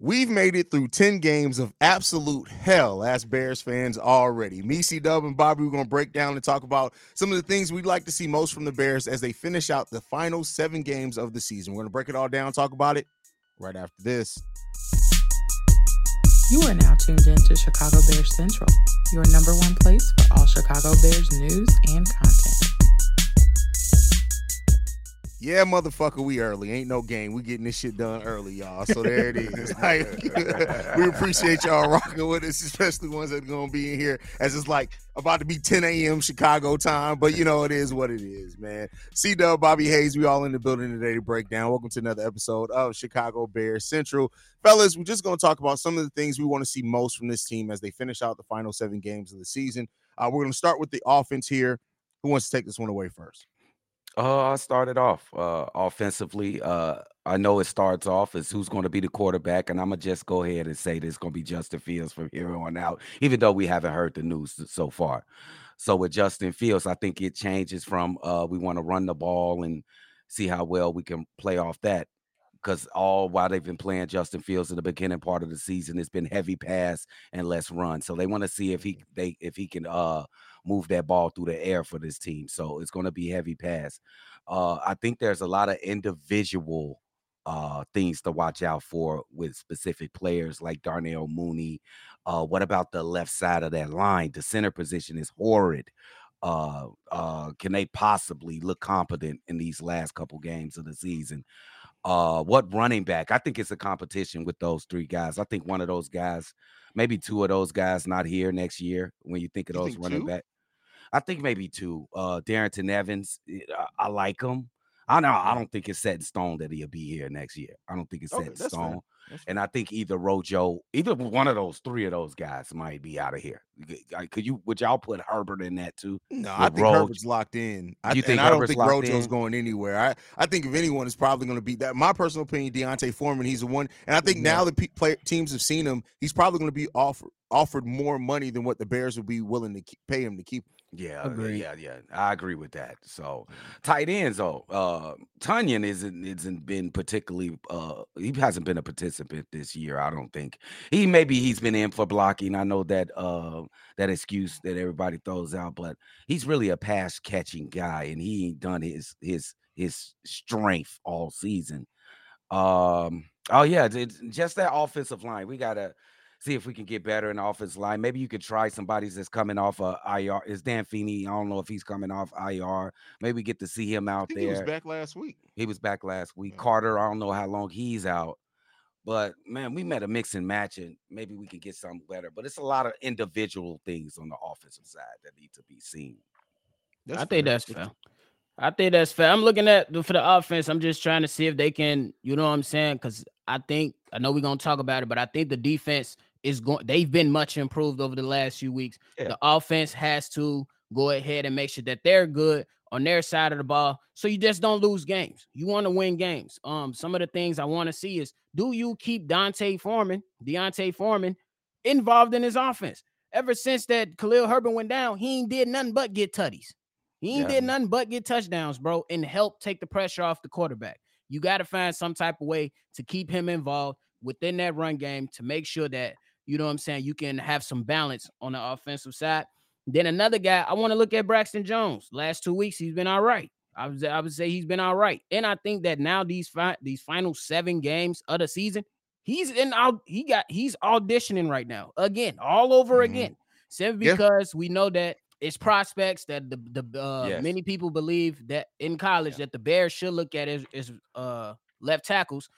We've made it through 10 games of absolute hell as Bears fans already. Me, C Dub, and Bobby, we're going to break down and talk about some of the things we'd like to see most from the Bears as they finish out the final seven games of the season. We're going to break it all down, talk about it right after this. You are now tuned in to Chicago Bears Central, your number one place for all Chicago Bears news and content. Yeah, motherfucker, we early. Ain't no game. We getting this shit done early, y'all. So there it is. Like, we appreciate y'all rocking with us, especially ones that are gonna be in here as it's like about to be 10 a.m. Chicago time. But you know, it is what it is, man. C Dub, Bobby Haize, we all in the building today to break down. Welcome to another episode of Chicago Bears Central. Fellas, we're just gonna talk about some of the things we want to see most from this team as they finish out the final seven games of the season. Uh, we're gonna start with the offense here. Who wants to take this one away first? Uh, I started off uh, offensively. Uh, I know it starts off as who's going to be the quarterback, and I'm gonna just go ahead and say this going to be Justin Fields from here on out, even though we haven't heard the news so far. So with Justin Fields, I think it changes from uh, we want to run the ball and see how well we can play off that. Because all while they've been playing Justin Fields in the beginning part of the season, it's been heavy pass and less run. So they want to see if he they if he can uh move that ball through the air for this team. So it's going to be heavy pass. Uh, I think there's a lot of individual uh, things to watch out for with specific players like Darnell Mooney. Uh, what about the left side of that line? The center position is horrid. Uh, uh, can they possibly look competent in these last couple games of the season? Uh, what running back? I think it's a competition with those three guys. I think one of those guys, maybe two of those guys, not here next year. When you think of You those think running two? back, I think maybe two. Uh, Darrynton Evans, eh, I, I like him. I know. I don't think it's set in stone that he'll be here next year. I don't think it's set in stone. And I think either Rojo, either one of those three of those guys might be out of here. Could you? Would y'all put Herbert in that too? No, I think Roj- Herbert's locked in. I, You think I don't think Rojo's in? going anywhere. I, I think if anyone is probably going to be that. My personal opinion, D'Onta Foreman, he's the one. And I think Yeah. now that pe- play, teams have seen him, he's probably going to be offered offered more money than what the Bears would be willing to keep, pay him to keep. Yeah, Agreed. yeah, yeah. I agree with that. So tight ends, though, uh Tonyan isn't isn't been particularly uh he hasn't been a participant this year, I don't think. He maybe he's been in for blocking. I know that uh that excuse that everybody throws out, but he's really a pass catching guy and he ain't done his his his strength all season. Um oh yeah, it's just that offensive line. We gotta see if we can get better in the offensive line. Maybe you could try somebody that's coming off a IR. Is Dan Feeney? I don't know if he's coming off IR. Maybe get to see him I out think there. he was back last week. He was back last week. Yeah. Carter, I don't know how long he's out. But man, we met a mix and match, and maybe we can get something better. But it's a lot of individual things on the offensive side that need to be seen. That's I think that's fair. I think that's fair. I'm looking at the, for the offense. I'm just trying to see if they can, you know what I'm saying? Because I think I know we're gonna talk about it, but I think the defense is going. They've been much improved over the last few weeks. Yeah. The offense has to go ahead and make sure that they're good on their side of the ball, so you just don't lose games. You want to win games. Um, some of the things I want to see is do you keep Dante Foreman, D'Onta Foreman, involved in his offense? Ever since that Khalil Herbert went down, he ain't did nothing but get tutties. He ain't Yeah. did nothing but get touchdowns, bro, and help take the pressure off the quarterback. You got to find some type of way to keep him involved within that run game to make sure that you know what I'm saying you can have some balance on the offensive side. Then another guy, I want to look at Braxton Jones. Last two weeks, he's been all right. I would, I would say he's been all right, and I think that now these fi- these final seven games of the season, he's in out. He got he's auditioning right now again, all over Mhm. again. Simply Yeah. because we know that it's prospects that the the uh, Yes. many people believe that in college that the Bears should look at as, as uh left tackles.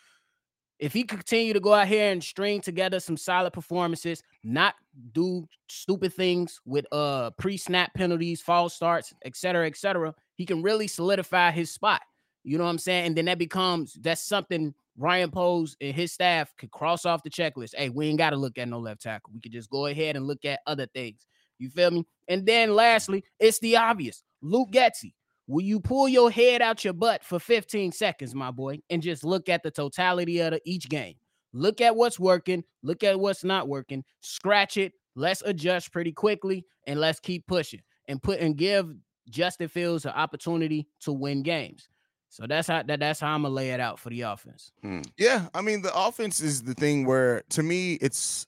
If he continue to go out here and string together some solid performances, not do stupid things with uh pre-snap penalties, false starts, etc., cetera, et cetera, he can really solidify his spot. You know what I'm saying? And then that becomes that's something Ryan Poles and his staff could cross off the checklist. Hey, we ain't got to look at no left tackle. We could just go ahead and look at other things. You feel me? And then lastly, it's the obvious. Luke Getsy. Will you pull your head out your butt for 15 seconds, my boy, and just look at the totality of the, each game? Look at what's working, look at what's not working, scratch it, let's adjust pretty quickly, and let's keep pushing and put and give Justin Fields an opportunity to win games. So that's how that, that's how I'm gonna lay it out for the offense. Hmm. Yeah, I mean the offense is the thing where to me it's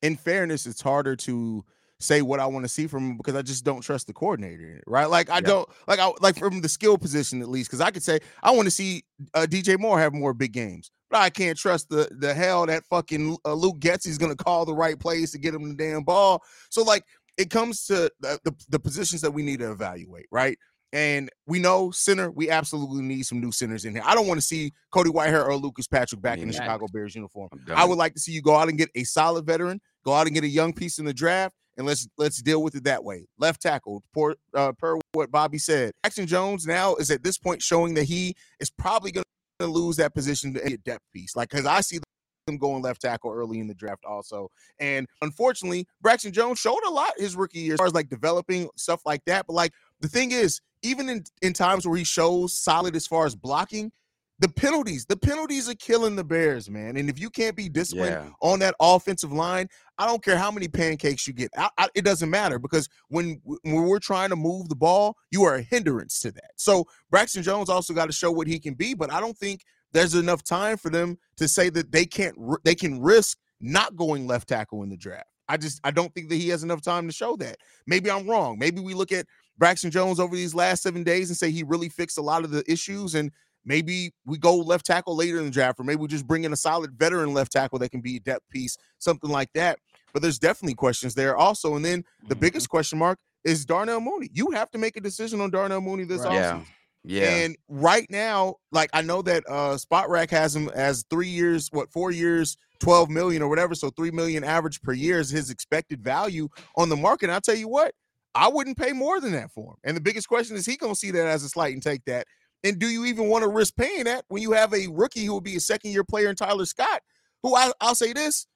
in fairness it's harder to say what I want to see from him because I just don't trust the coordinator, right? Like I Yeah. don't like I like from the skill position at least because I could say I want to see uh, DJ Moore have more big games, but I can't trust the the hell that fucking uh, Luke Getsy's gonna call the right plays to get him the damn ball. So like it comes to the, the the positions that we need to evaluate, right? And we know center, we absolutely need some new centers in here. I don't want to see Cody Whitehair or Lucas Patrick back in the Chicago Bears uniform. I would like to see you go out and get a solid veteran, go out and get a young piece in the draft, and let's let's deal with it that way. Left tackle, per, uh, per what Bobby said, Jackson Jones now is at this point showing that he is probably going to lose that position to a depth piece. Like because I see them going left tackle early in the draft also, and unfortunately, Braxton Jones showed a lot his rookie year as far as like developing stuff like that. But like the thing is, even in in times where he shows solid as far as blocking. The penalties, the penalties are killing the Bears, man. And if you can't be disciplined Yeah. on that offensive line, I don't care how many pancakes you get. I, I, it doesn't matter because when when we're trying to move the ball, you are a hindrance to that. So Braxton Jones also got to show what he can be, but I don't think there's enough time for them to say that they can't they can risk not going left tackle in the draft. I just I don't think that he has enough time to show that. Maybe I'm wrong. Maybe we look at Braxton Jones over these last seven days and say he really fixed a lot of the issues and maybe we go left tackle later in the draft, or maybe we just bring in a solid veteran left tackle that can be a depth piece, something like that. But there's definitely questions there also. And then the Mhm. biggest question mark is Darnell Mooney. You have to make a decision on Darnell Mooney this Right. offseason. Yeah. Yeah. And right now, like I know that uh Spotrac has him as three years, what four years, 12 million or whatever. So three million average per year is his expected value on the market. And I'll tell you what, I wouldn't pay more than that for him. And the biggest question is he gonna see that as a slight and take that. And do you even want to risk paying that when you have a rookie who will be a second year player in Tyler Scott, who I, I'll say this.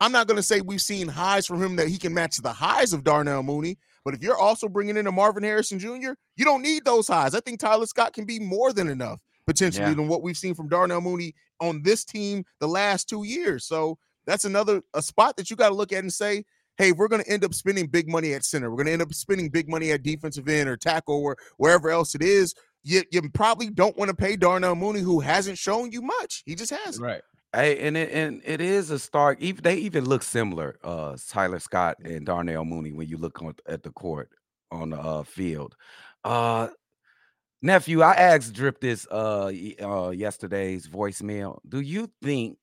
I'm not going to say we've seen highs from him that he can match the highs of Darnell Mooney, but if you're also bringing in a Marvin Harrison Jr., you don't need those highs. I think Tyler Scott can be more than enough potentially Yeah. than what we've seen from Darnell Mooney on this team the last two years. So that's another a spot that you got to look at and say, hey, we're going to end up spending big money at center, we're going to end up spending big money at defensive end or tackle or wherever else it is. You, you probably don't want to pay Darnell Mooney, who hasn't shown you much. He just hasn't. Right. Hey, and it and it is a stark. Even they even look similar. Uh, Tyler Scott and Darnell Mooney when you look on, at the court on the uh, field. Uh, nephew, I asked Drip this uh, uh yesterday's voicemail. Do you think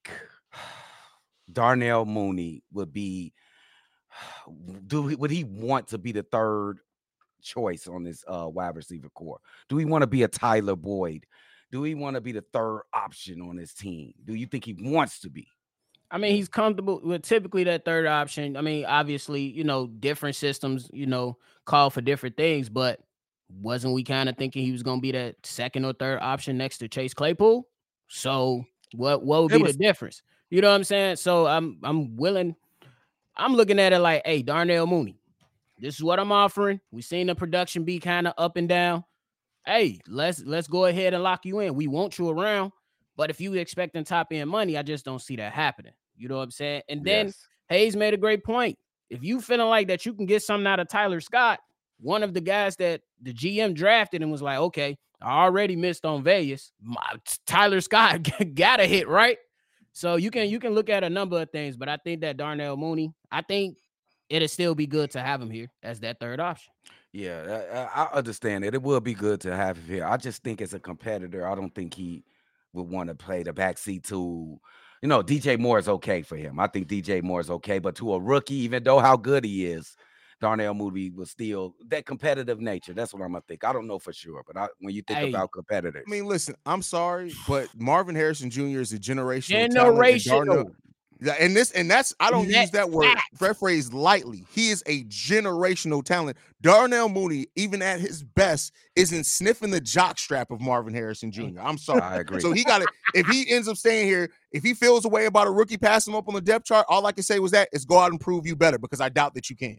Darnell Mooney would be? Do would he want to be the third choice on this uh wide receiver core? Do we want to be a Tyler Boyd? Do we want to be the third option on this team? Do you think he wants to be? I mean, he's comfortable with typically that third option. I mean, obviously, you know, different systems, you know, call for different things, but wasn't we kind of thinking he was going to be that second or third option next to Chase Claypool? So, what what would It be was- the difference? You know what I'm saying? So, I'm I'm willing I'm looking at it like, "Hey, Darnell Mooney. This is what I'm offering. We've seen the production be kind of up and down. Hey, let's let's go ahead and lock you in. We want you around." But if you expecting top end money, I just don't see that happening. You know what I'm saying? And then Yes. Haize made a great point. If you feeling like that you can get something out of Tyler Scott, one of the guys that the GM drafted and was like, okay, I already missed on Vegas. My, Tyler Scott got a hit, right? So you can you can look at a number of things, but I think that Darnell Mooney, I think it'll still be good to have him here as that third option. Yeah, I, uh, I understand it. It will be good to have him here. I just think as a competitor, I don't think he would want to play the backseat to, you know, DJ Moore is okay for him. I think DJ Moore is okay, but to a rookie, even though how good he is, Darnell Mooney was still that competitive nature. That's what I'm gonna think. I don't know for sure, but I, when you think Hey. about competitors, I mean, listen, I'm sorry, but Marvin Harrison Jr. is a generational talent, and Generational. Darnell, Yeah, and this and that's I don't use that word that phrase lightly. He is a generational talent. Darnell Mooney, even at his best, isn't sniffing the jock strap of Marvin Harrison Jr. I'm sorry. I agree. So he got it. If he ends up staying here, if he feels a way about a rookie passing him up on the depth chart, all I can say was that is go out and prove you better because I doubt that you can.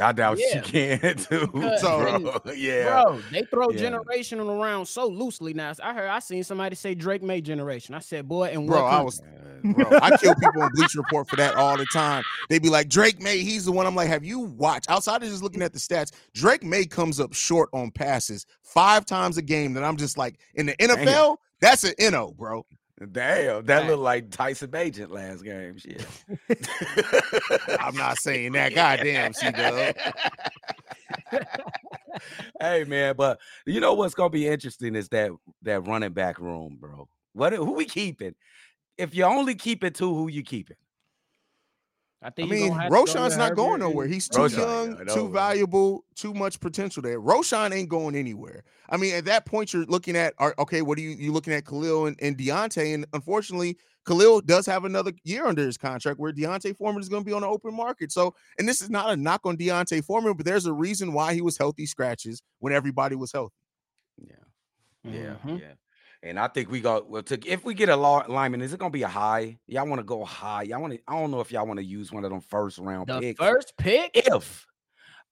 I doubt Yeah. you can too. Because- bro. yeah. Bro, they throw Yeah. generational around so loosely now. I heard I seen somebody say Drake Maye generation. I said, boy, and Bro, what I was bro, I kill people on Bleacher Report for that all the time. They be like, Drake Maye, he's the one. I'm like, have you watched outside of just looking at the stats? Drake Maye comes up short on passes five times a game. That I'm just like, in the NFL, that's an NO, bro. Damn, that looked like Tyson Bagent last game. Shit. I'm not saying that. Goddamn, C Dub. hey man, but you know what's gonna be interesting is that that running back room, bro. What who we keeping? If you only keep it two, who you keeping? I I think you mean, gonna have to go Roschon's not going Herbert nowhere. He's too Roschon, young, know, too man. valuable, too much potential there. Roschon ain't going anywhere. I mean, at that point, you're looking at are- okay, what are you you looking at Khalil and, and D'Onta? And unfortunately, Khalil does have another year under his contract where D'Onta Foreman is going to be on the open market. So, and this is not a knock on D'Onta Foreman, but there's a reason why he was healthy scratches when everybody was healthy. Yeah, yeah, Mhm. yeah. And I think we go well to if we get a law lineman, is it gonna be a high? Y'all want to go high? Y'all want to? I don't know if y'all want to use one of them first round The picks. first pick. if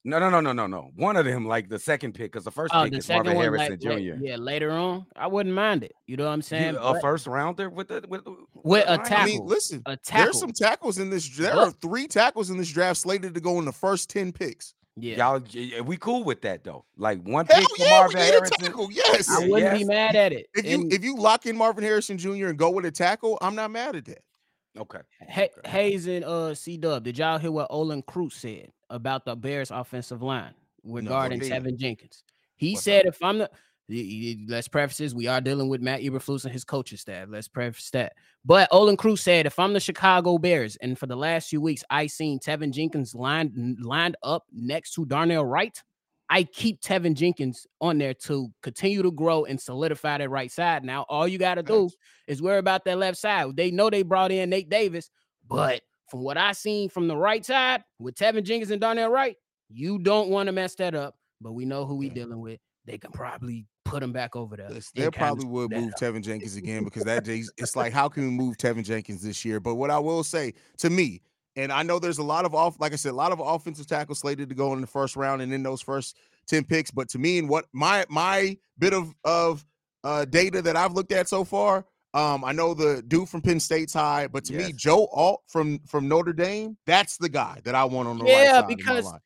no, no, no, no, no, no. One of them, like the second pick, because the first Oh, pick the is Marvin one, Harrison like, Jr. la- yeah, later on, I wouldn't mind it. You know what I'm You- saying? a But first rounder with the with the- With a line? I tackle. mean, listen, a tackle. there's some tackles in this. There But- are three tackles in this draft slated to go in the first ten picks. Yeah, Y'all, y- we cool with that though. Like one Hell pick for yeah, we Marvin a Harrison. tackle. Yes. I wouldn't be mad at it. If you And if you lock in Marvin Harrison Jr. and go with a tackle, I'm not mad at that. Okay. Ha- okay. Haize and uh C Dub, did y'all hear what Olin Kreutz said about the Bears offensive line regarding did. Teven Jenkins? He What's said, if I'm the y- y- let's preface this, we are dealing with Matt Eberflus and his coaching staff. Let's preface that. But Olin Kreutz said, if I'm the Chicago Bears, and for the last few weeks, I seen Teven Jenkins lined lined up next to Darnell Wright. I keep Teven Jenkins on there to continue to grow and solidify that right side. Now, all you got to do is worry about that left side. They know they brought in Nate Davis, but from what I seen from the right side with Teven Jenkins and Darnell Wright, you don't want to mess that up. But we know who we dealing with. They can probably put him back over there. Yes, they probably would move up. Teven Jenkins again because that it's like how can we move Teven Jenkins this year? But what I will say to me, and I know there's a lot of off, like I said, a lot of offensive tackles slated to go in the first round and in those first 10 picks. But to me, and what my my bit of of uh data that I've looked at so far, um, I know the dude from Penn State's high, but to me, Joe Alt from from Notre Dame, that's the guy that I want on the right Yeah, side. of my because line.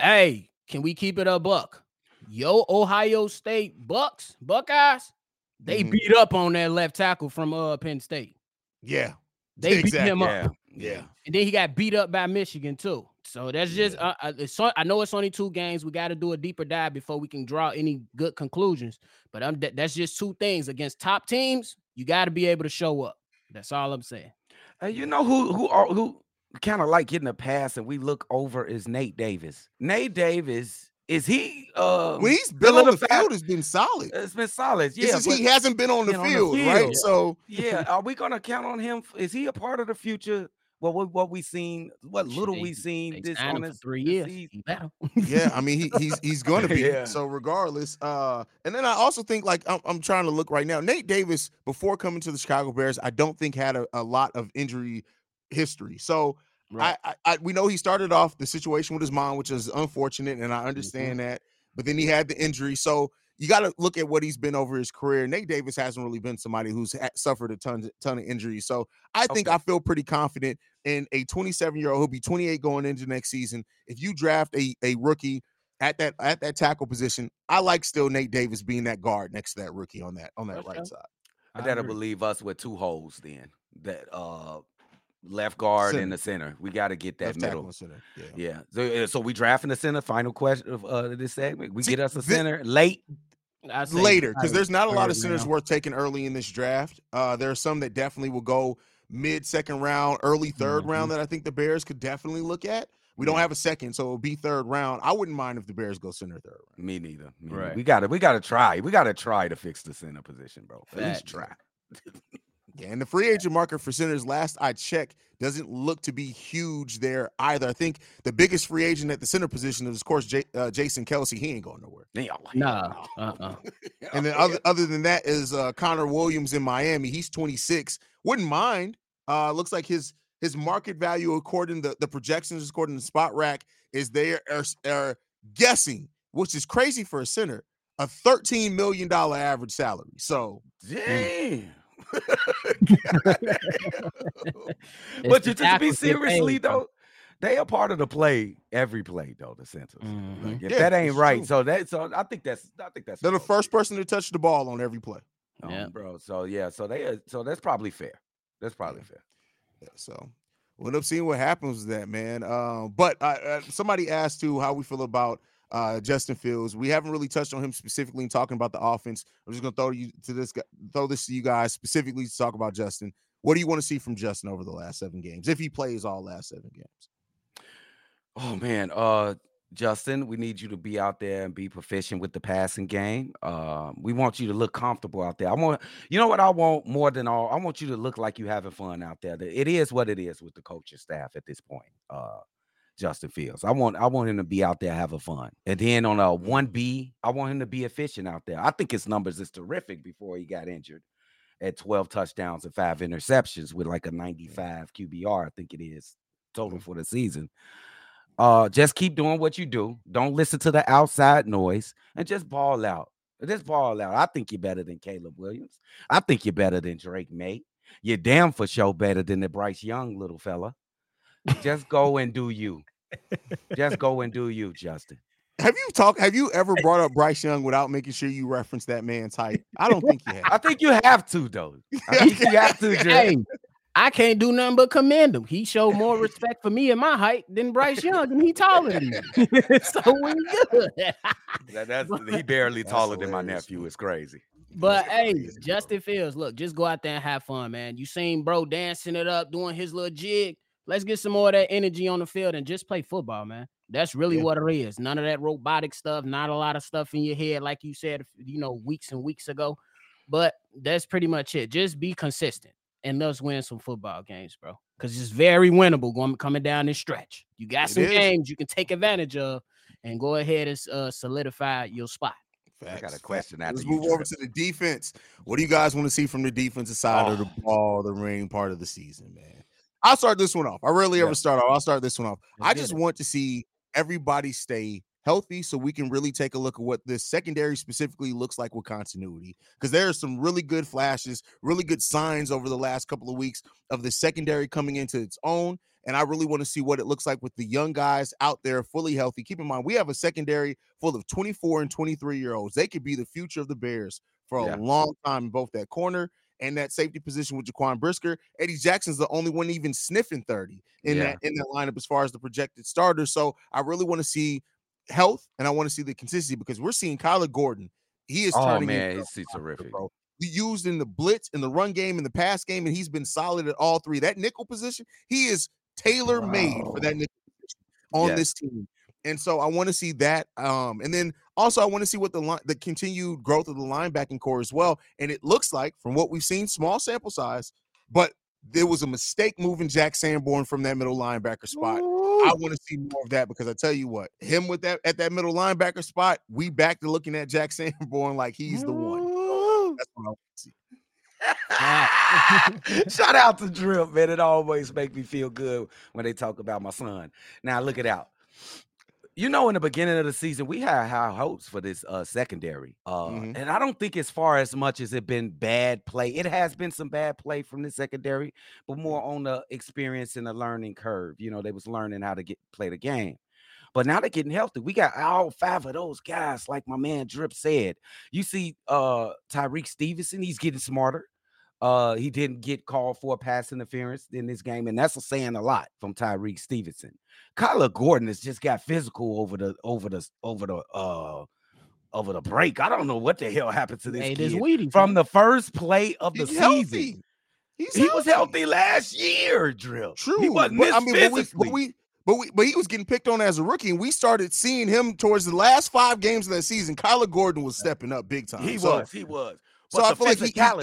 Hey, can we keep it a buck? Yo, Ohio State Bucks, Buckeyes, they Mhm. beat up on that left tackle from uh Penn State. yeah, They beat him Exactly. up. Yeah. And then he got beat up by Michigan too. So that's just Yeah. uh, uh, it's I know it's only two games. We got to do a deeper dive before we can draw any good conclusions. But I'm that- that's just two things against top teams. You got to be able to show up. That's all I'm saying. Hey, you know who who are who kind of like getting a pass and we look over is Nate Davis. Nate Davis is he uh when he's been on the solidified- field, it's been solid. It's been solid. Yeah, just he hasn't been on the, been on the field, right? field. So yeah. Are we gonna count on him? Is he a part of the future? Well, what what we seen, what little we seen They this signed on him for this three years. season. You better. yeah, I mean he, he's he's going to be. Yeah. So regardless, uh, and then I also think like I'm, I'm trying to look right now. Nate Davis before coming to the Chicago Bears, I don't think had a, a lot of injury history. So Right. I, I, I we know he started off the situation with his mom, which is unfortunate, and I Mm-hmm. understand that. But then he had the injury, so you got to look at what he's been over his career. Nate Davis hasn't really been somebody who's ha- suffered a ton ton of injuries, so I think Okay. I feel pretty confident in a 27 year old who'll be 28 going into next season. If you draft a a rookie at that at that tackle position, I like still Nate Davis being that guard next to that rookie on that on that For right sure. side. I That'll agree. believe us with two holes then. That uh left guard Center. and the center. We got to get that Left middle. center. Yeah. Yeah. So, uh, so we drafting the center. Final question of uh, this segment. We See, get us a thi- center late. Later because there's not a lot of centers round. worth taking early in this draft. Uh, there are some that definitely will go mid second round, early 3rd Mhm. round that I think the Bears could definitely look at. We don't have a second, so it'll be third round. I wouldn't mind if the Bears go center third round. Me neither. Me neither. Right. We got to we got to try. We got to try to fix the center position, bro. At least try. Yeah, and the free agent market for centers, last I checked, doesn't look to be huge there either. I think the biggest free agent at the center position is, of course, J- uh, Jason Kelce. He ain't going nowhere. Nah. Uh-uh. And then other, other than that is uh, Connor Williams in Miami. He's 26. Wouldn't mind. Uh, looks like his his market value, according to the projections, according to Spotrac, is they are, are guessing, which is crazy for a center, a $13 million average salary. So Damn. It's but the you just be seriously paid, though, they are part of the play every play though. The centers. Mhm. Like, if Yeah, that ain't right, true. so that so I think that's I think that's they're the first person to touch the ball on every play. Um, Yeah. bro. So yeah, so they are, so that's probably fair. That's probably fair. Yeah, so we'll end up seeing what happens with that, man. Um, but uh, uh, somebody asked too how we feel about uh, Justin Fields. We haven't really touched on him specifically in talking about the offense. I'm just gonna throw you to this guy, throw this to you guys specifically to talk about Justin. What do you want to see from Justin over the last seven games if he plays all last seven games? Oh man, uh Justin, we need you to be out there and be proficient with the passing game. Um, we want you to look comfortable out there. I want you know what I want more than all. I want you to look like you're having fun out there. It is what it is with the coaching staff at this point. Uh Justin Fields. I want I want him to be out there having fun. And then on a 1B, I want him to be efficient out there. I think his numbers is terrific before he got injured at 12 touchdowns and five interceptions with like a 95 QBR, I think it is total for the season. Uh, just keep doing what you do. Don't listen to the outside noise and just ball out. Just ball out. I think you're better than Caleb Williams. I think you're better than Drake Maye. You're damn for sure better than the Bryce Young little fella. Just go and do you. Just go and do you, Justin. Have you talked? Have you ever brought up Bryce Young without making sure you reference that man's height? I don't think you have. I think you have to though. I think you have to. Just, Hey, I can't do nothing but commend him. He showed more respect for me and my height than Bryce Young, and he taller than me. so we good. that, that's he barely That's taller than my nephew. It's crazy. But hey, Justin Fields, look, just go out there and have fun, man. You seen bro dancing it up, doing his little jig. Let's get some more of that energy on the field and just play football, man. That's really Yeah. what it is. None of that robotic stuff, not a lot of stuff in your head, like you said, you know, weeks and weeks ago. But that's pretty much it. Just be consistent and let's win some football games, bro. Because it's very winnable going coming down this stretch. You got It some is. games you can take advantage of and go ahead and uh, solidify your spot. I got a question facts. after Let's you, move over to the defense. What do you guys want to see from the defensive side of the Oh. ball, the remaining part of the season, man? I'll start this one off. I rarely Yeah. ever start off. I'll start this one off. Let's I just it. want to see everybody stay healthy so we can really take a look at what this secondary specifically looks like with continuity. Because there are some really good flashes, really good signs over the last couple of weeks of the secondary coming into its own. And I really want to see what it looks like with the young guys out there fully healthy. Keep in mind, we have a secondary full of 24 and 23 year olds. They could be the future of the Bears for a Yeah. long time in both that corner and that safety position with Jaquan Brisker. Eddie Jackson's the only one even sniffing 30 in Yeah. that in that lineup as far as the projected starters. So I really want to see health and I want to see the consistency because we're seeing Kyler Gordon. He is Oh turning man, he's, terrific. bro. He used in the blitz, in the run game, in the pass game, and he's been solid at all three. That nickel position, he is tailor made for that nickel position on Yes. this team. And so I want to see that. Um, and then also I want to see what the line, the continued growth of the linebacking core as well. And it looks like, from what we've seen, small sample size, but there was a mistake moving Jack Sanborn from that middle linebacker spot. I want to see more of that because I tell you what, him with that at that middle linebacker spot, we back to looking at Jack Sanborn like he's the one. That's what I want to see. Shout out to Drip, man. It always make me feel good when they talk about my son. Now look it out. You know, in the beginning of the season, we had high hopes for this uh secondary. Uh Mhm. and I don't think as far as much as it been bad play. It has been some bad play from the secondary, but more on the experience and the learning curve. You know, they was learning how to get play the game. But now they're getting healthy. We got all five of those guys, like my man Drip said. You see uh Tyrique Stevenson, he's getting smarter. Uh, he didn't get called for a pass interference in this game, and that's saying a lot from Tyrique Stevenson. Kyler Gordon has just got physical over the over the over the uh over the break. I don't know what the hell happened to this Hey, kid Wheaties, from man. the first play of the He's season. healthy. He's He was healthy last year, Drill. True. He wasn't but, this I mean, but we, physically. but we but we but he was getting picked on as a rookie, and we started seeing him towards the last five games of that season. Kyler Gordon was stepping up big time. he So- was, he was. so But I the feel like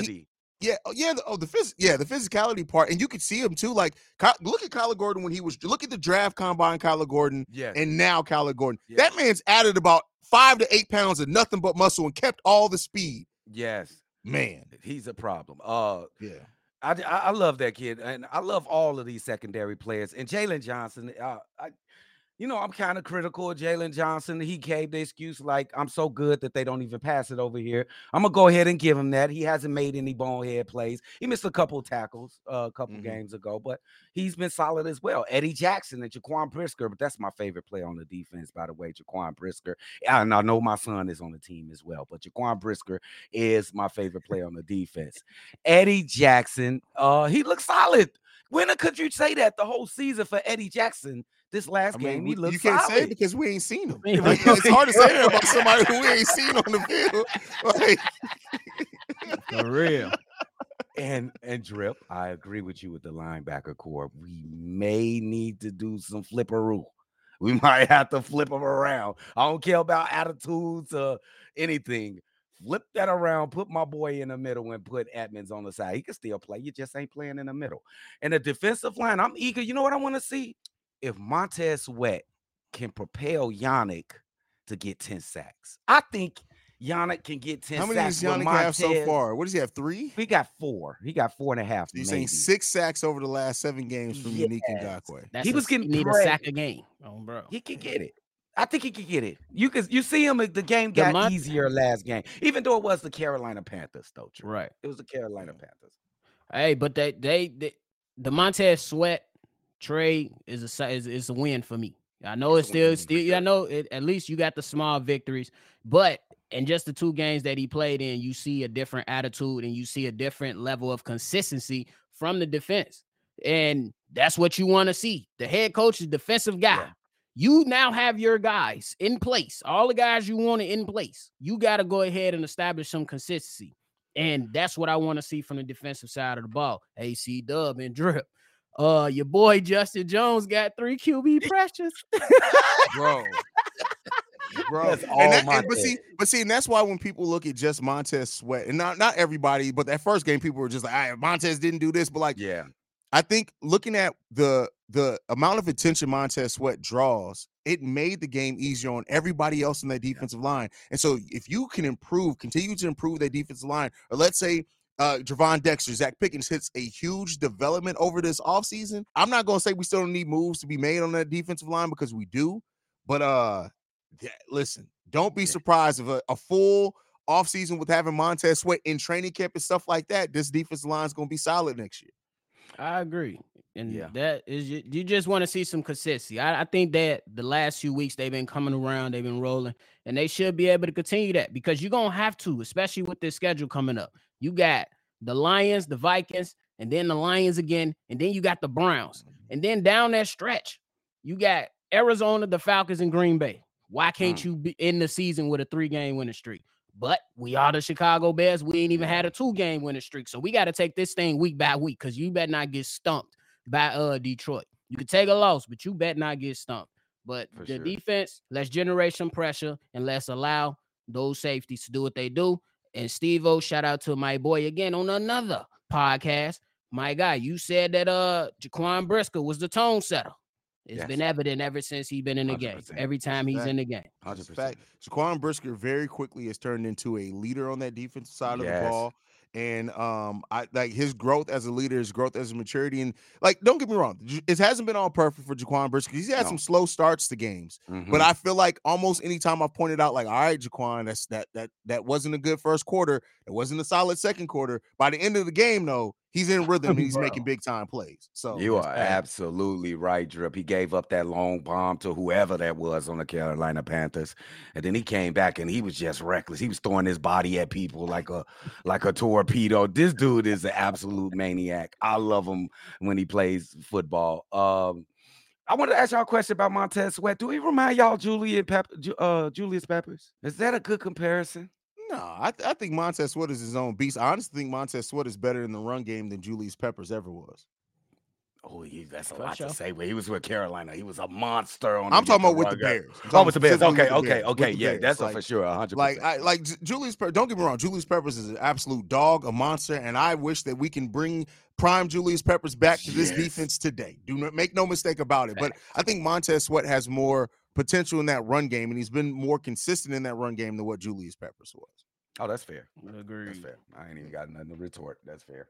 he- he-. Yeah, oh, yeah, the, oh the phys- yeah, the physicality part, and you could see him too. Like, look at Kyler Gordon when he was. Look at the draft combine, Kyler Gordon, yeah, and now Kyler Gordon. Yes. That man's added about five to eight pounds of nothing but muscle and kept all the speed. yes. Man, He's a problem. Uh yeah, I, I I love that kid, and I love all of these secondary players. And Jaylon Johnson, uh, I, you know, I'm kind of critical of Jaylon Johnson. He gave the excuse like I'm so good that they don't even pass it over here. I'm gonna go ahead and give him that. He hasn't made any bonehead plays. He missed a couple tackles uh, a couple Mhm. games ago, but he's been solid as well. Eddie Jackson and Jaquan Brisker, but that's my favorite play on the defense, by the way. Jaquan Brisker, and I know my son is on the team as well, but Jaquan Brisker is my favorite play on the defense. Eddie Jackson, uh, he looks solid. When could you say that the whole season for Eddie Jackson? This last I game, he we- looks you can't solid. say it because we ain't seen him. Like, it's hard to say that about somebody who we ain't seen on the field. Like, For real. and and drip, I agree with you with the linebacker core. We may need to do some flipperoo. We might have to flip them around. I don't care about attitudes or anything. Flip that around, put my boy in the middle, and put Edwards on the side. He can still play. You just ain't playing in the middle. And the defensive line, I'm eager. You know what I want to see? If Montez Sweat can propel Yannick to get 10 sacks. I think Yannick can get 10 how many does sacks. with Yannick have so far? What does he have? Three? He got four. He got four and a half. You're saying six sacks over the last seven games from Unique and Yes. Ngakoue. That's He a- was getting need a sack a game. Oh, bro. He can get it. I think he could get it. You could you see him. Uh, the game got easier last game, even though it was the Carolina Panthers. Though, Drew. Right. It was the Carolina Panthers. Hey, but they they, they the Montez Sweat trade is a is, is a win for me. I know it's It's still still I know it, at least you got the small victories, but in just the two games that he played in, you see a different attitude and you see a different level of consistency from the defense. And that's what you want to see. The head coach is defensive guy. Yeah. You now have your guys in place. All the guys you wanted in place. You got to go ahead and establish some consistency. And that's what I want to see from the defensive side of the ball. AC Dub and Drip. Uh, your boy Justin Jones got three QB pressures. bro. Bro, That's all and that, and- but see, but see, and that's why when people look at just Montez Sweat, and not not everybody, but that first game, people were just like, "Ah, Montez didn't do this," but like, Yeah, I think looking at the the amount of attention Montez Sweat draws, it made the game easier on everybody else in that defensive line. And so, if you can improve, continue to improve that defensive line, or let's say uh Gervon Dexter, Zach Pickens hits a huge development over this offseason. I'm not gonna say we still don't need moves to be made on that defensive line because we do, but uh yeah, listen, don't be Yeah. surprised if a, a full offseason with having Montez Sweat in training camp and stuff like that, this defensive line is gonna be solid next year. I agree. And Yeah. that is you, just want to see some consistency. I, I think that the last few weeks they've been coming around, they've been rolling, and they should be able to continue that because you're gonna have to, especially with this schedule coming up. You got the Lions, the Vikings, and then the Lions again, and then you got the Browns. Mm-hmm. And then down that stretch, you got Arizona, the Falcons, and Green Bay. Why can't mm. you be in the season with a three-game winning streak? But we are the Chicago Bears. We ain't even had a two-game winning streak. So we got to take this thing week by week because you better not get stumped by uh Detroit. You could take a loss, but you better not get stumped. But For the sure. defense, let's generate some pressure and let's allow those safeties to do what they do. And Steve O, shout out to my boy again on another podcast. My guy, you said that uh Jaquan Brisker was the tone setter. It's Yes. been evident ever since he's been in the game. 100%. Every time he's in the game. hundred It's a percent. fact. Jaquan Brisker very quickly has turned into a leader on that defensive side of the Yes. ball. And um, I like his growth as a leader, his growth as a maturity, and like, don't get me wrong, it hasn't been all perfect for Jaquan Brisker. He's had No. some slow starts to games, Mm-hmm. but I feel like almost anytime I've pointed out, like, all right, Jaquan, that's that that that wasn't a good first quarter. It wasn't a solid second quarter. By the end of the game, though, he's in rhythm and he's making big time plays. So You are absolutely right, Drip. He gave up that long bomb to whoever that was on the Carolina Panthers, and then he came back and he was just reckless. He was throwing his body at people like a like a torpedo. This dude is an absolute maniac. I love him when he plays football. Um, I want to ask y'all a question about Montez Sweat. Do he remind y'all Julian Pep, uh, Julius Peppers? Is that a good comparison? No, I, th- I think Montez Sweat is his own beast. I honestly think Montez Sweat is better in the run game than Julius Peppers ever was. Oh, he, that's a For lot sure. to say, but he was with Carolina. He was a monster on. I'm the- talking about with the. Bears. Oh, with the Bears. specifically Okay, okay, Bears, okay. Yeah, Bears. that's a Like- for sure. hundred Like percent. I like Julius. Per- don't get me wrong, Julius Peppers is an absolute dog, a monster, and I wish that we can bring prime Julius Peppers back to this Yes. defense today. Do not make no mistake about it. But I think Montez Sweat has more potential in that run game, and he's been more consistent in that run game than what Julius Peppers was. Oh, that's fair. That's fair. I ain't even got nothing to retort. That's fair.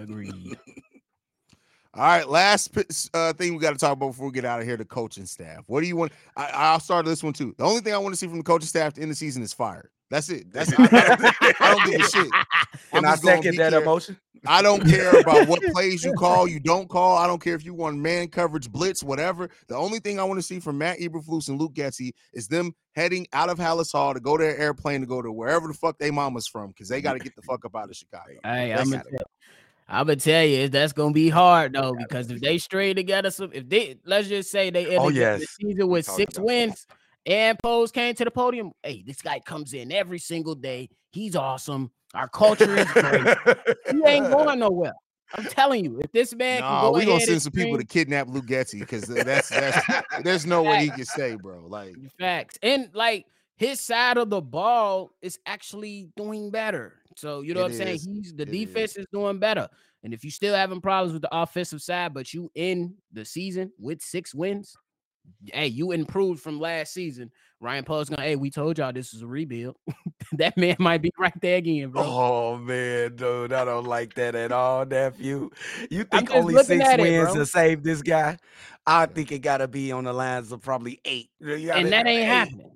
Agreed. All right, last uh, thing we got to talk about before we get out of here: the coaching staff. What do you want? I, I'll start this one too. The only thing I want to see from the coaching staff to end the season is fired. That's it. That's I, I, don't, I don't give a shit. I'm Can I second that care- emotion? I don't care about what plays you call, you don't call. I don't care if you want man coverage, blitz, whatever. The only thing I want to see from Matt Eberflus and Luke Getsy is them heading out of Halas Hall to go to their airplane to go to wherever the fuck they mama's from because they got to get the fuck up out of Chicago. Hey, I'm gonna tell, I'm gonna tell you that's gonna be hard though because if they stray together, some if they let's just say they ended Oh, the season with six wins. that. And Poles came to the podium. Hey, this guy comes in every single day. He's awesome. Our culture is great. he ain't going nowhere. I'm telling you, if this man can Nah, go we gonna send some people to kidnap Luke Getsy because that's that's there's no way he can stay, bro. Like Facts. And like his side of the ball is actually doing better. So you know what I'm saying? is. He's the It defense is. doing better. And if you still having problems with the offensive side, but you in the season with six wins, hey, you improved from last season. Ryan Poles gonna, hey, we told y'all this is a rebuild. that man might be right there again, bro. Oh man, dude, I don't like that at all, nephew. You think only six at it, wins to save this guy? I think it gotta be on the lines of probably eight. And that ain't eight. happening.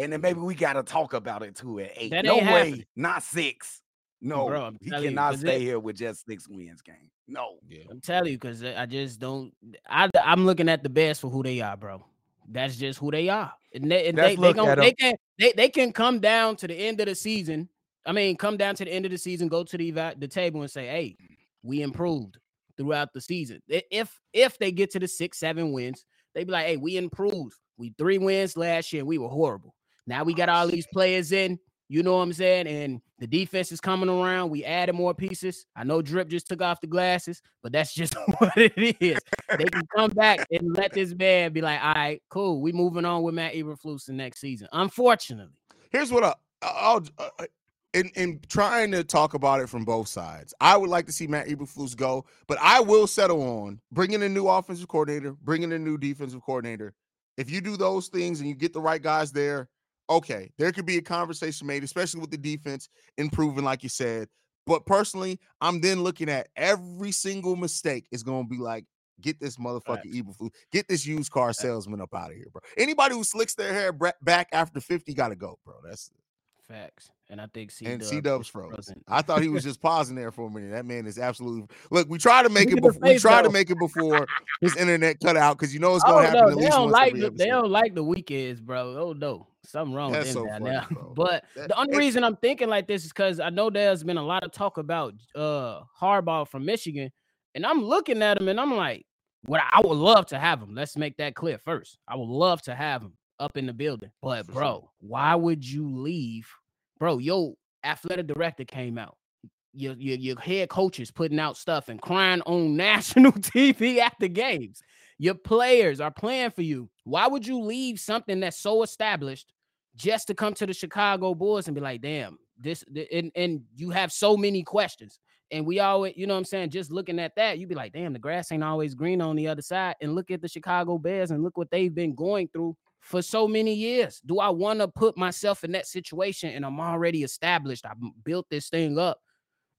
And then maybe we gotta talk about it too at eight. That no way, happening. not six. No, Bro, I'm he cannot you, stay it- here with just six wins, game. No. I'm telling you, because I just don't. I I'm looking at the best for who they are, bro. That's just who they are, and they and they, they, look gon- at they 'em. can they, they can come down to the end of the season. I mean, come down to the end of the season, go to the eva- the table and say, "Hey, we improved throughout the season." If if they get to the six seven wins, they be like, "Hey, we improved. We three wins last year. We were horrible. Now we oh, got all these players in." You know what I'm saying? And the defense is coming around. We added more pieces. I know Drip just took off the glasses, but that's just what it is. They can come back and let this man be like, all right, cool. We moving on with Matt Eberflus in next season. Unfortunately. here's what I, I'll uh, uh, in in trying to talk about it from both sides. I would like to see Matt Eberflus go, but I will settle on bringing a new offensive coordinator, bringing a new defensive coordinator. If you do those things and you get the right guys there, okay, there could be a conversation made, especially with the defense improving, like you said. But personally, I'm then looking at every single mistake is going to be like, get this motherfucking Eberflus, get this used car salesman up out of here, bro. Anybody who slicks their hair back after 50 got to go, bro. That's Facts. And I think C and C Dubs froze. I thought he was just pausing there for a minute. That man is absolutely look. We tried to make it. Before, we tried to make it before his internet cut out because you know it's Oh gonna happen no, at they least don't once like the, they don't like the weekends, bro. Oh no, something wrong That's with so them down funny, there. bro. But That- the only reason I'm thinking like this is because I know there's been a lot of talk about uh Harbaugh from Michigan, and I'm looking at him and I'm like, what I would love to have him. Let's make that clear first. I would love to have him up in the building, but bro, why would you leave, bro? Yo, athletic director came out. Your, your, your head coaches putting out stuff and crying on national TV at the games. Your players are playing for you. Why would you leave something that's so established just to come to the Chicago Bulls and be like, damn, this and, and you have so many questions. And we always, you know what I'm saying, just looking at that, you'd be like, damn, the grass ain't always green on the other side. And look at the Chicago Bears and look what they've been going through for so many years. Do I want to put myself in that situation and I'm already established? I built this thing up.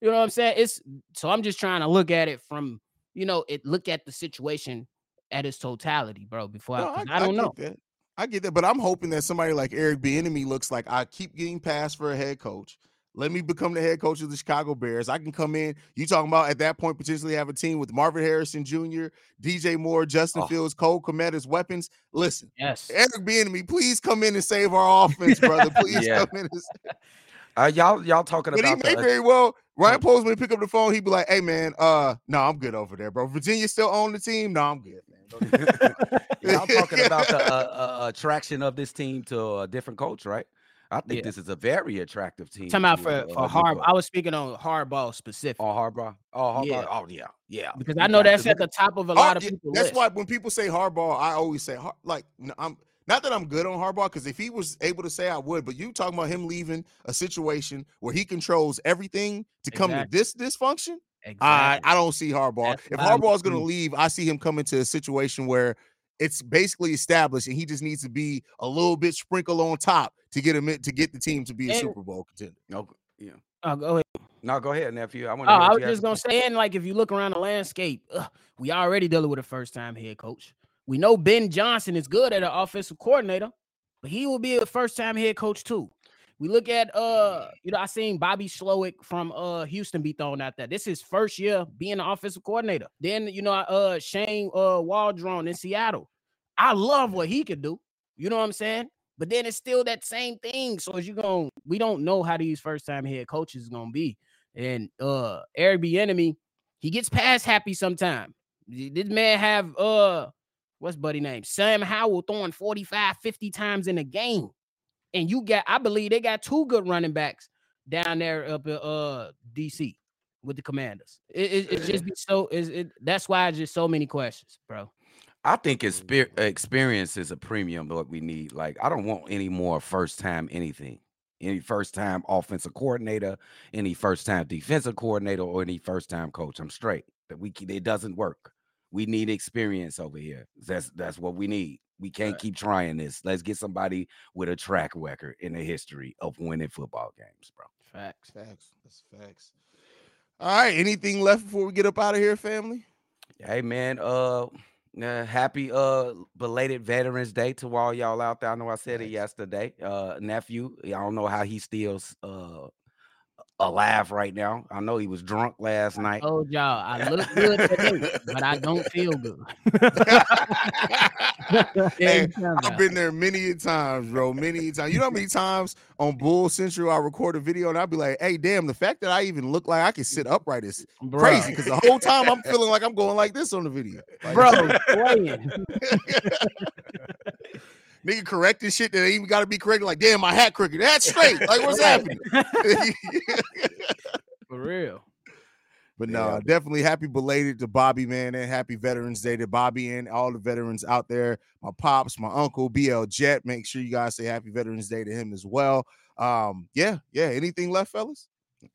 You know what I'm saying? It's so I'm just trying to look at it from, you know, it look at the situation at its totality, bro. Before No, I, 'cause I, don't get know. that. I get that, but I'm hoping that somebody like Eric Bieniemy looks like I keep getting passed for a head coach. Let me become the head coach of the Chicago Bears. I can come in. You talking about at that point potentially have a team with Marvin Harrison Jr., DJ Moore, Justin Oh. Fields, Cole Kmet as weapons. Listen, Yes. Eric Bieniemy, please come in and save our offense, brother. Please Yeah. come in. And, Uh, y'all, y'all talking but he about may very well. Ryan Poles may pick up the phone. He'd be like, "Hey man, uh, no, I'm good over there, bro. Virginia still on the team. No, I'm good, man. Don't do that." Y'all talking about the uh, uh, attraction of this team to a different coach, right? I think Yeah. this is a very attractive team. Talking about to, for, uh, for look hard. I was speaking on hardball specific on Harbaugh. Oh, Harbaugh. Yeah. Oh, yeah, yeah. because I know that's at the top of a Oh, lot of yeah, people. That's list. why when people say hardball, I always say har- like n- I'm not that I'm good on Harbaugh, because if he was able to say I would, but you talking about him leaving a situation where he controls everything to come to this dysfunction. I Exactly. I don't see Harbaugh. That's If why is going to leave, I see him come into a situation where it's basically established and he just needs to be a little bit sprinkled on top to get him in, to get the team to be a And- Super Bowl contender. No, yeah. Oh, go ahead. No, go ahead, nephew. I want Oh. I was just gonna say, and like if you look around the landscape, ugh, we already dealing with a first time head coach. We know Ben Johnson is good at an offensive coordinator, but he will be a first time head coach too. We look at uh, you know, I seen Bobby Slowik from uh Houston be thrown out there. This is his first year being an offensive coordinator. Then you know, uh Shane uh Waldron in Seattle. I love what he could do. You know what I'm saying? But then it's still that same thing. So as you going, we don't know how these first time head coaches is gonna be. And uh Eric Bieniemy, he gets past happy sometime. This man have uh what's buddy name? Sam Howell throwing 45, 50 times in a game. And you got, I believe they got two good running backs down there up in uh DC with the commanders. It, it, it just be so is it that's why it's just so many questions, bro. I think exper- experience is a premium what we need. Like, I don't want any more first time anything. Any first time offensive coordinator, any first time defensive coordinator, or any first time coach. I'm straight. That we it doesn't work. We need experience over here. That's that's what we need. We can't Right. keep trying this. Let's get somebody with a track record in the history of winning football games, bro. Facts. Facts. That's facts. All right. Anything left before we get up out of here, family? Hey man, uh, uh, happy uh belated Veterans Day to all y'all out there. I know I said it yesterday. Uh, nephew, I don't know how he still s- uh alive right now. I know he was drunk last night. told y'all I look good today, but I don't feel good. Hey, I've been there many a times, bro. Many times. You know how many times on Bull Central I record a video and I'll be like, hey, damn, the fact that I even look like I can sit upright is crazy because the whole time I'm feeling like I'm going like this on the video. Like, bro, playing. Nigga correcting shit that ain't even got to be corrected. Like, damn, my hat crooked. That's straight. Like, what's happening? For real. But Yeah. no, definitely happy belated to Bobby, man, and happy Veterans Day to Bobby and all the veterans out there. My pops, my uncle, BL Jet. Make sure you guys say happy Veterans Day to him as well. Um, yeah, yeah. Anything left, fellas?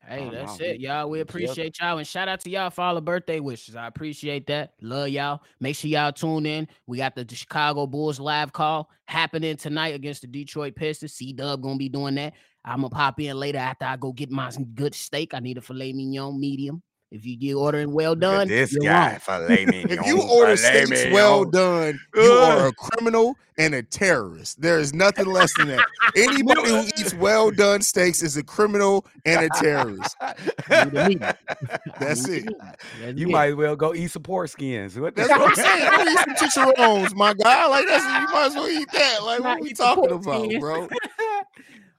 Hey, that's it, y'all. We appreciate y'all and shout out to y'all for all the birthday wishes. I appreciate that. Love y'all. Make sure y'all tune in. We got the Chicago Bulls live call happening tonight against the Detroit Pistons. C Dub gonna be doing that. I'm gonna pop in later after I go get my good steak. I need a filet mignon medium. If you get ordering well done, this guy, If you order steaks well done, you are a criminal and a terrorist. There is nothing less than that. Anybody who eats well done steaks is a criminal and a terrorist. Need a medium. That's it. That's You it. might as well go eat some pork skins. What That's what I'm saying. Go eat some chicharrones, my guy. Like that's you might as well eat that. Like what we talking about, skins. bro?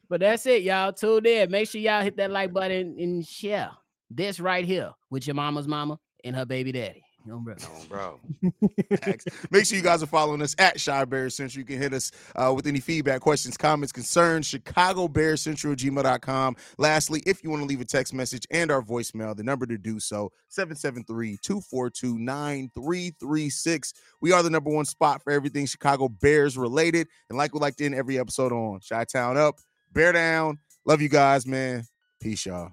But that's it, y'all. Tune in. Make sure y'all hit that like button and share this right here with your mama's mama and her baby daddy. You know, bro. Bro. Make sure you guys are following us at Chi Bear Central. You can hit us uh, with any feedback, questions, comments, concerns, Chicago Bear Central gmail.com. Lastly, if you want to leave a text message and our voicemail, the number to do so 773-242-9336. We are the number one spot for everything Chicago Bears related. And like we like to end every episode on Chi Town Up, Bear Down. Love you guys, man. Peace, y'all.